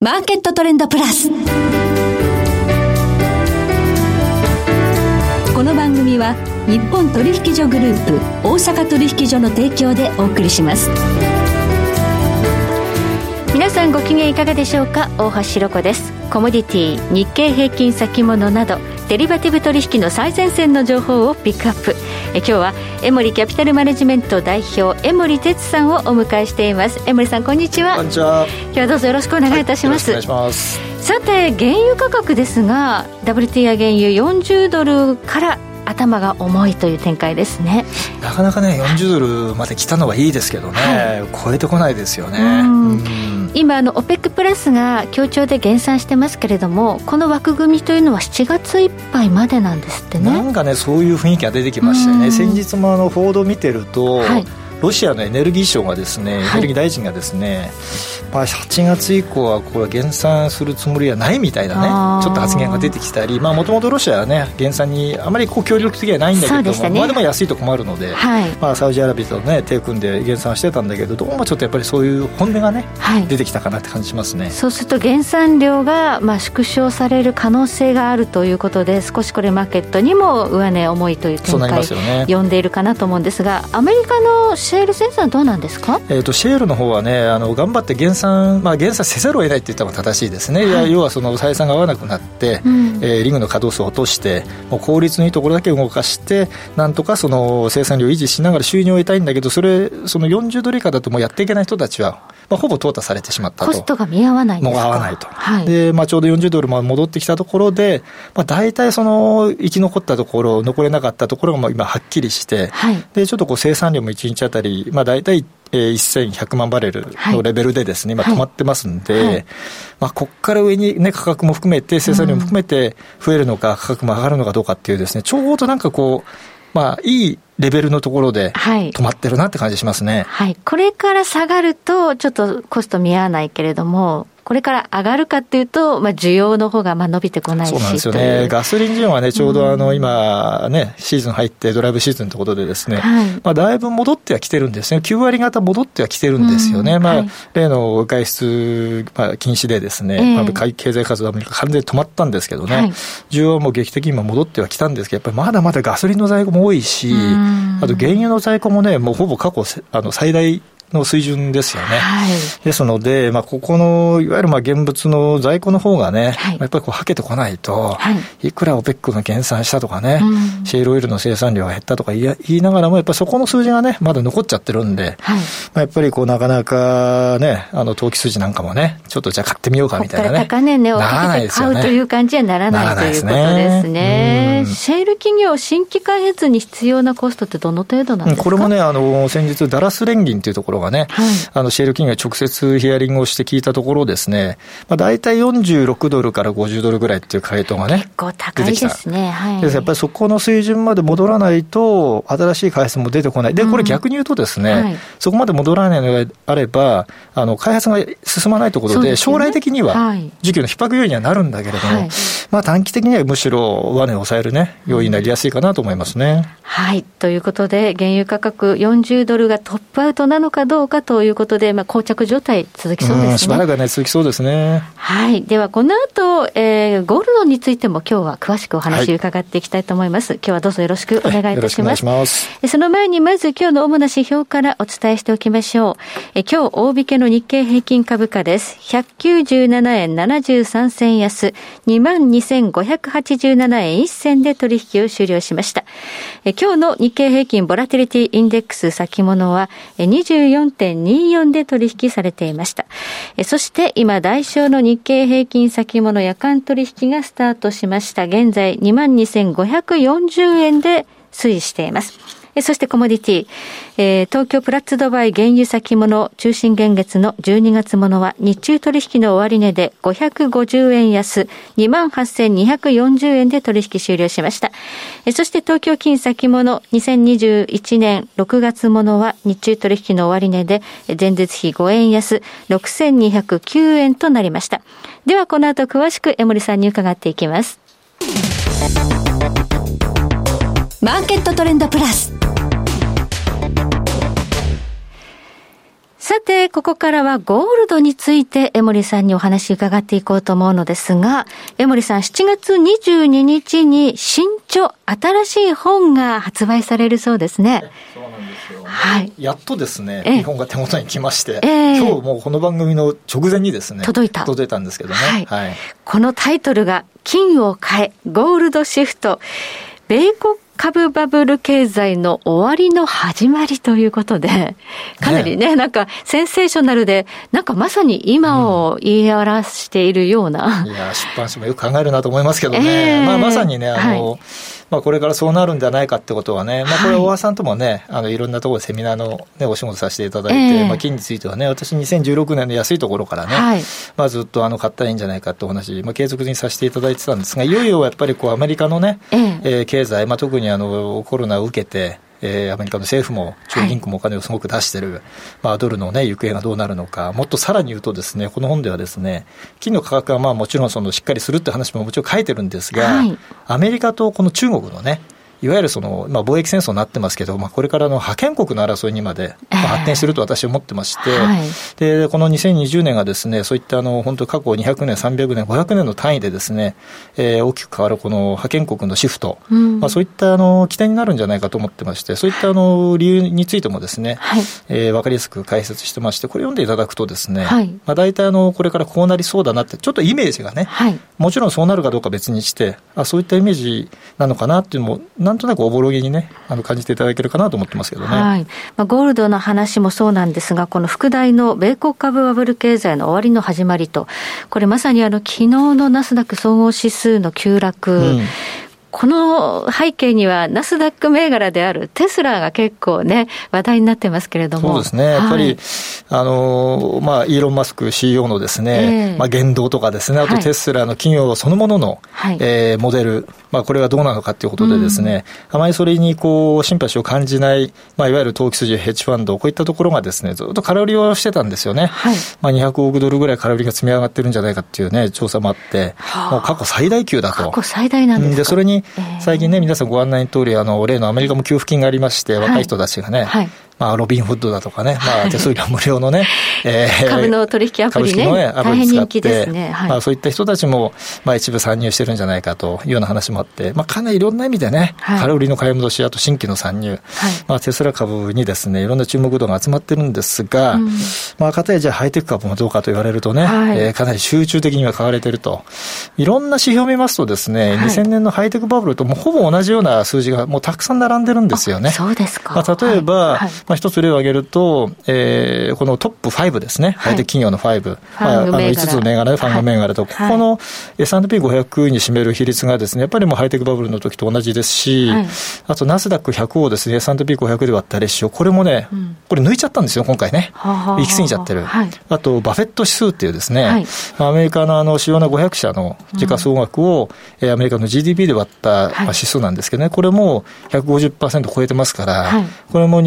マーケットトレンドプラス。この番組は日本取引所グループ大阪取引所の提供でお送りします。皆さんご機嫌いかがでしょうか？大橋ろ子ですコモディティ日経平均先物などデリバティブ取引の最前線の情報をピックアップ。え今日はエモリキャピタルマネジメント代表江森哲さんをお迎えしています。江森さんこんにちは。こんにちは。今日はどうぞよろしくお願いいたします、はい、お願いします。さて原油価格ですが WTI 原油40ドルから頭が重いという展開ですね。なかなかね40ドルまで来たのはいいですけどね、はい、超えてこないですよね今あの OPEC プラスが協調で減産してますけれどもこの枠組みというのは7月いっぱいまでなんですってね。なんかねそういう雰囲気が出てきましたよね。先日もあの報道見てると、はいロシアのエネルギー省がですね、エネルギー大臣がですね、まあ、8月以降はこれ減産するつもりはないみたいなねちょっと発言が出てきたりもともとロシアはね減産にあまりこう協力的ではないんだけども、ね、まあ、でも安いと困るので、はい、まあ、サウジアラビアと、ね、手を組んで減産してたんだけどどうもちょっとやっぱりそういう本音がね、はい、出てきたかなって感じしますね。そうすると減産量がまあ縮小される可能性があるということで少しこれマーケットにも上値重いという展開、ね、読んでいるかなと思うんですがアメリカのシェールセンサーどうなんですか、えーと、シェールの方はねあの頑張って減産、まあ、減産せざるを得ないって言ったのが正しいですね、はい、要はその採算が合わなくなって、うん、えー、リングの稼働数を落としてもう効率のいいところだけ動かしてなんとかその生産量を維持しながら収入を得たいんだけどそれその40ドル以下だともうやっていけない人たちは、まあ、ほぼ淘汰されてしまったと。コストが見合わないもう合わないと、はい、でまあ、ちょうど40ドルも戻ってきたところで、まあ、大体その生き残ったところ残れなかったところが今はっきりして、はい、でちょっとこう生産量も1日あたり、まあ、大体えー、1100万バレルのレベルでですね、はい、今止まってますんで、はい、まあ、ここから上にね、価格も含めて、生産量も含めて増えるのか、価格も上がるのかどうかっていうですね、ちょうどなんかこう、まあ、いいレベルのところで止まってるなって感じしますね。はい。これから下がると、ちょっとコスト見合わないけれども、これから上がるかっていうと、まあ、需要の方がまあ伸びてこないし。そうなんですよね、ガソリン需要はね、ちょうどあの今ね、シーズン入って、ドライブシーズンということで、ですね、はい、まあ、だいぶ戻ってはきてるんですね、9割方戻ってはきてるんですよね、まあ、例の外出、まあ、禁止でですね、えー、まあ、経済活動、アメリカ、完全に止まったんですけどね、はい、需要も劇的に今戻ってはきたんですけど、やっぱりまだまだガソリンの在庫も多いし、あと原油の在庫もね、もうほぼ過去あの最大の水準ですよね。はい、ですので、まあ、ここの、いわゆるまあ現物の在庫の方がね、はい、やっぱりこう、はけてこないと、はい、いくら OPEC が減産したとかね、うん、シェールオイルの生産量が減ったとか言いながらも、やっぱりそこの数字がね、まだ残っちゃってるんで、はい、まあ、やっぱりこう、なかなかね、あの、投機筋なんかもね、ちょっとじゃあ買ってみようかみたいなね。高値値をかけて買うという感じにはならないということですね。シェール企業、新規開発に必要なコストってどの程度なんですか？これもね、あの、先日、ダラス連銀っていうところがね、はい。あの、シェール企業が直接ヒアリングをして聞いたところですね、まあ、大体46ドルから50ドルぐらいっていう回答がね、結構高いですね。はい。やっぱりそこの水準まで戻らないと、新しい開発も出てこない。で、これ逆に言うとですね、うんはい、そこまで戻らないのであれば、あの、開発が進まないということで、でね、将来的には、需給の逼迫要因にはなるんだけれども、はい、まあ短期的にはむしろ上値を抑えるね、要因になりやすいかなと思いますね。はい。ということで、原油価格40ドルがトップアウトなのかどうかということで、まあ、膠着状態続きそうですね。しばらくね、続きそうですね。はい。では、この後、えー、ゴールドについても今日は詳しくお話伺っていきたいと思います。はい、今日はどうぞよろしくお願いいたします。よろしくお願いします。その前に、まず今日の主な指標からお伝えしておきましょう。え今日、大引けの日経平均株価です。197円73銭安、22,587円1銭で取引を終了しました。え今日の日経平均ボラティリティインデックス先物は24.24で取引されていました。そして今、代償の日経平均先物夜間取引がスタートしました。現在22,540円で推移しています。そしてコモディティ、えー、東京プラッツドバイ原油先物中心現月の12月ものは日中取引の終値で550円安28,240円で取引終了しました。えー、そして東京金先物2021年6月ものは日中取引の終値で前日比5円安6,209円となりました。ではこの後詳しく江森さんに伺っていきます。マーケットトレンドプラス。さて、ここからはゴールドについて江森さんにお話伺っていこうと思うのですが、江森さん、7月22日に新著、新しい本が発売されるそうですね。そうなんですよ。はい。やっとですね、日本が手元に来まして、えー、今日もうこの番組の直前にですね、届いた。届いたんですけどね。はい。はい、このタイトルが、金を変え、ゴールドシフト、米国株バブル経済の終わりの始まりということで、かなりね、ねなんかセンセーショナルで、なんかまさに今を言い表しているような。うん、いや、出版社もよく考えるなと思いますけどね。えー、まあまさにね、あの、はいまあ、これからそうなるんじゃないかってことはね、まあ、これ、大和さんともね、あのいろんなところでセミナーの、ね、お仕事させていただいて、えー、まあ、金についてはね、私、2016年の安いところからね、はい、まあ、ずっとあの買ったらいいんじゃないかってお話、まあ、継続にさせていただいてたんですが、いよいよやっぱりこうアメリカのね、えー、えー、経済、まあ、特にあのコロナを受けて、えー、アメリカの政府も中央銀行もお金をすごく出してる、はい、まあ、ドルの、ね、行方がどうなるのか、もっとさらに言うとですね、この本ではですね、金の価格はまあもちろんそのしっかりするって話ももちろん書いてるんですが、はい、アメリカとこの中国のね、いわゆるその、まあ、貿易戦争になってますけど、まあ、これからの覇権国の争いにまで、まあ、発展すると私は思ってまして、えーはい、で、この2020年がですね、そういったあの、本当過去200年、300年、500年の単位でですね、えー、大きく変わるこの覇権国のシフト、うん、まあ、そういったあの、起点になるんじゃないかと思ってまして、そういったあの、理由についてもですね、はい、えー、わかりやすく解説してまして、これ読んでいただくとですね、はい、まあ、大体あの、これからこうなりそうだなって、ちょっとイメージがね、はい、もちろんそうなるかどうか別にして、あ、そういったイメージなのかなっていうのも、なんとなくおぼろげににね、あの感じていただけるかなと思ってますけどね。はい。まあ、ゴールドの話もそうなんですが、この副題の米国株バブル経済の終わりの始まりと、これまさにあの昨日のナスダック総合指数の急落、うんこの背景には、ナスダック銘柄であるテスラが結構ね、話題になってますけれども。そうですね。やっぱり、はい、あの、まあ、イーロン・マスク CEO のですね、えー、まあ、言動とかですね、あとテスラの企業そのものの、はい、えー、モデル、まあ、これがどうなのかということでですね、うん、あまりそれにこう、シンパシーを感じない、まあ、いわゆる投機筋、ヘッジファンド、こういったところがですね、ずっと空売りをしてたんですよね。はい、まあ、200億ドルぐらい空売りが積み上がってるんじゃないかっていうね、調査もあって、はあ、もう過去最大級だと。過去最大なんですか。で、それに、最近ね、皆さんご案内の通り、あの、例のアメリカも給付金がありまして、若い人たちがね、はい、まあ、ロビンフッドだとかね、まあ、手数料無料のね、えー、株の取引アプリね、ねアプリ使って、ねはい、まあ、そういった人たちも、まあ、一部参入してるんじゃないかというような話もあって、まあ、かなりいろんな意味でね、はい、空売りの買い戻し、あと新規の参入、はい、まあ、テスラ株にですね、いろんな注目度が集まってるんですが、うん、まあ、かたやじゃあハイテク株もどうかと言われるとね、はい、えー、かなり集中的には買われてると。いろんな指標を見ますとですね、はい、2000年のハイテクバブルともほぼ同じような数字がもうたくさん並んでるんですよね。そうですか。まあ、例えば、まあ、一つ例を挙げると、えー、このトップ5ですね、はい、企業の5、まあ、あの5つの銘柄でファンド銘柄と、はい、ここの S&P500 に占める比率がですね、やっぱりもうハイテクバブルの時と同じですし、はい、あとナスダック100をですね、S&P500 で割ったレッシオ、これもね、うん、これ抜いちゃったんですよ、今回ね。行き過ぎちゃってる。はい、あと、バフェット指数っていうですね、はい、アメリカのあの主要な500社の時価総額を、うん、アメリカの GDP で割った指数なんですけどね、これも150%超えてますから、これも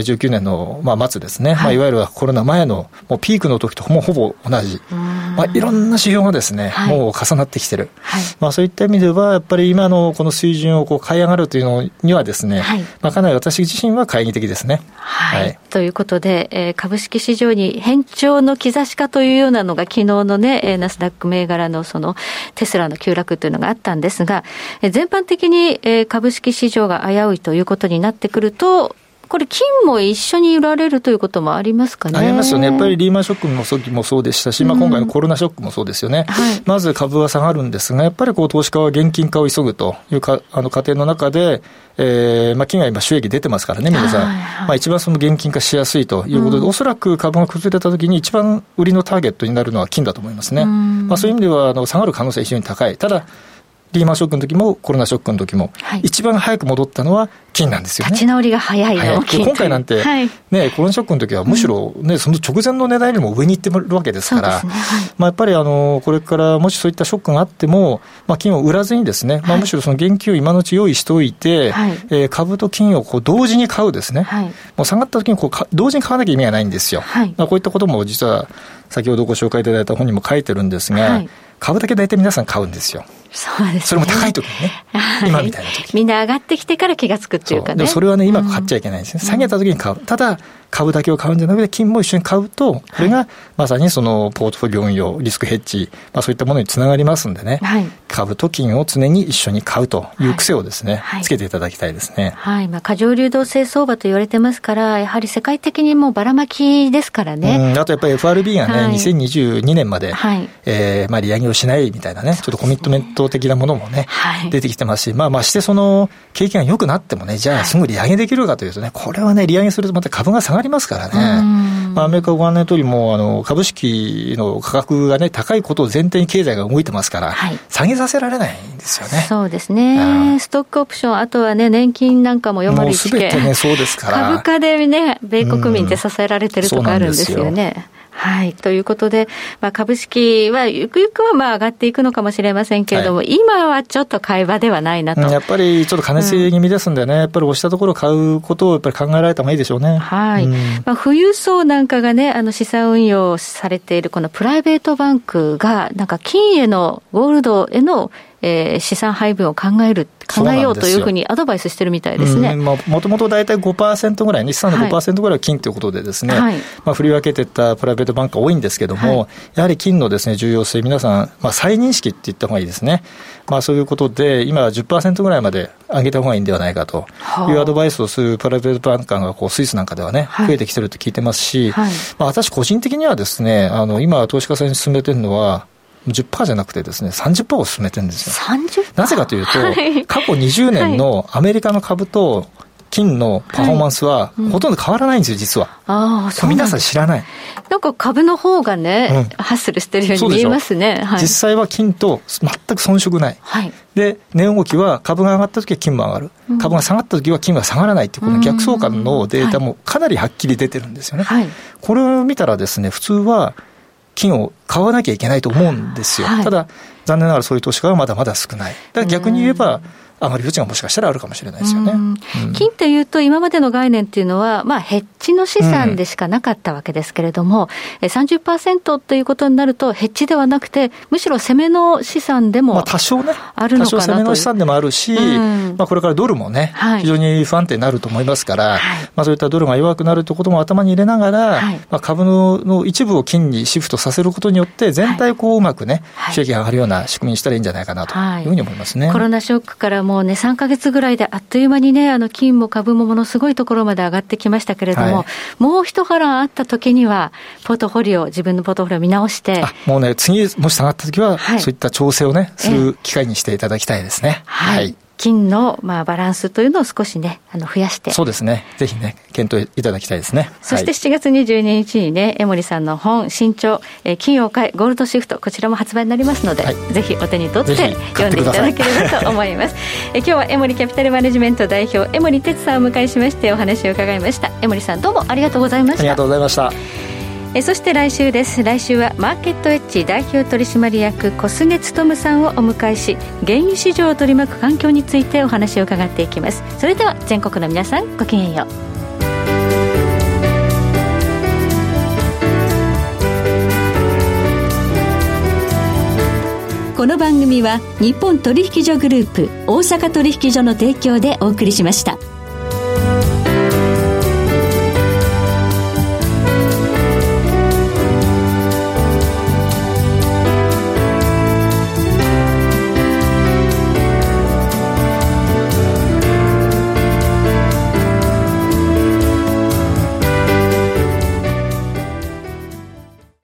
2019年のまあ、末ですね、はい。まあ、いわゆるコロナ前のもうピークの時ともほぼ同じ、まあ、いろんな指標がですね、はい、もう重なってきてる、はい、まあ、そういった意味では、やっぱり今のこの水準をこう買い上がるというのにはですね、はい、まあ、かなり私自身は懐疑的ですね。はい。ということで、えー、株式市場に変調の兆しかというようなのが、昨日のね、えー、ナスダック銘柄のそのテスラの急落というのがあったんですが、えー、全般的に、えー、株式市場が危ういということになってくると、これ、金も一緒に売られるということもありますかね？ありますよね。やっぱりリーマンショックの時もそうでしたし、まあ、今回のコロナショックもそうですよね。はい、まず株は下がるんですが、やっぱりこう投資家は現金化を急ぐというかあの過程の中で、えーまあ、金が今、収益出てますからね、皆さん、はいはい、まあ、一番その現金化しやすいということで、うん、おそらく株が崩れたときに、一番売りのターゲットになるのは金だと思いますね。まあ、そういう意味ではあの下がる可能性非常に高い。ただリーマンショックの時もコロナショックの時も、はい、一番早く戻ったのは金なんですよね。立ち直りが早いの今回なんて、はい、ね、コロナショックの時はむしろね、その直前の値段よりも上に行ってるわけですから、ね。はい、まあ、やっぱりあの、これからもしそういったショックがあっても、まあ、金を売らずにですね、まあ、むしろその現金を今のうち用意しておいて、はい、えー、株と金をこう同時に買うですね、もう下がった時にこう同時に買わなきゃ意味がないんですよ。まあ、こういったことも実は先ほどご紹介いただいた本にも書いてるんですが、株だけ大体皆さん買うんですよ。そうです、ね、それも高い時にね。はい、今みたいな時。みんな上がってきてから気がつくっていうかね。でもそれはね、今買っちゃいけないんですね。下げた時に買う。ただ、株だけを買うんじゃなくて、金も一緒に買うと、これがまさにそのポートフォリオ運用、リスクヘッジ、まあ、そういったものにつながりますんでね、はい、株と金を常に一緒に買うという癖をですね、はい、つけていただきたいですね。はい。まあ、過剰流動性相場と言われてますから、やはり世界的にもばらまきですからね。うん、あとやっぱり FRB がね、はい、2022年まで、はい、えー、まあ、利上げをしないみたいなね、ちょっとコミットメント的なものもね、はい、出てきてますし、まあ、ましてその、景気が良くなってもね、じゃあすぐ利上げできるかというとね、これはね、利上げするとまた株が下がりますからね。まあ、アメリカご案内通りも、あの、株式の価格がね、高いことを前提に経済が動いてますから、はい、下げさせられないんですよね。そうですね。ストックオプション、あとはね、年金なんかも401系。すべてね、そうですから。株価でね、米国民って支えられてるとかあるんですよね。はい。ということで、まあ、株式はゆくゆくはまあ上がっていくのかもしれませんけれども、はい、今はちょっと買い場ではないなと。やっぱりちょっと金据え気味ですんでね、うん、やっぱり押したところ買うことをやっぱり考えられた方がいいでしょうね。はい。うん、まあ、富裕層なんかがね、あの資産運用されているこのプライベートバンクが、なんか金への、ゴールドへのえー、資産配分を考える、考えようというふうにアドバイスしてるみたいですね。もともと大体5%ぐらい、日産の5%ぐらいは金ということでですね、はい、まあ、振り分けていったプライベートバンクが多いんですけども、はい、やはり金のですね、重要性、皆さん、まあ、再認識って言った方がいいですね。まあ、そういうことで、今は10%ぐらいまで上げた方がいいんではないかというアドバイスをするプライベートバンカーがこうスイスなんかではね、増えてきてると聞いてますし、はい、まあ、私個人的にはですね、あの、今投資家さんに進めてるのは、10%じゃなくてですね、30%を進めてるんですよ。30%? なぜかというと、はい、過去20年のアメリカの株と金のパフォーマンスはほとんど変わらないんですよ、実は。ああ、そう皆さん知らない。なんか株の方がね、うん、ハッスルしてるように見えますね。はい、実際は金と全く遜色ない。はい、で、値動きは株が上がった時は金も上がる。うん、株が下がった時は金は下がらないっていう、この逆相関のデータもかなりはっきり出てるんですよね。はい、これを見たらですね、普通は、金を買わなきゃいけないと思うんですよ。はい、ただ、残念ながらそういう投資家はまだまだ少ない。だから逆に言えば、上がる余地がもしかしたらあるかもしれないですよね。金っていうと、今までの概念っていうのは、まあ、ヘッジの資産でしかなかったわけですけれども、うん、30%ということになると、ヘッジではなくて、むしろ攻めの資産でも、まあ、多少ね、あるのかな多少攻めの資産でもあるし、うん、まあ、これからドルもね、はい、非常に不安定になると思いますから、はい、まあ、そういったドルが弱くなるということも頭に入れながら、はい、まあ、株のの一部を金にシフトさせることによって、全体をこううまくね、収益が上がるような仕組みにしたらいいんじゃないかなというふうに思いますね。コロナショックからもうね、3か月ぐらいであっという間にね、あの金も株もものすごいところまで上がってきましたけれども、はい、もう一波乱あった時には、ポートフォリオ、自分のポートフォリオを見直して。もうね、次、もし下がった時は、はい、そういった調整をね、する機会にしていただきたいですね。はい、はい金のまあバランスというのを少しね、あの増やして。そうですね。ぜひね、検討いただきたいですね。そして7月22日にね、江森さんの本、新潮、えー、金を買い、ゴールドシフト、こちらも発売になりますので、はい、ぜひお手に取って読んでいただければと思います。え今日は江森キャピタルマネジメント代表、江森哲さんをお迎えしましてお話を伺いました。江森さん、どうもありがとうございました。ありがとうございました。えそして来週です。来週はマーケットエッジ代表取締役小菅勉さんをお迎えし原油市場を取り巻く環境についてお話を伺っていきます。それでは全国の皆さんごきげんよう。この番組は日本取引所グループ大阪取引所の提供でお送りしました。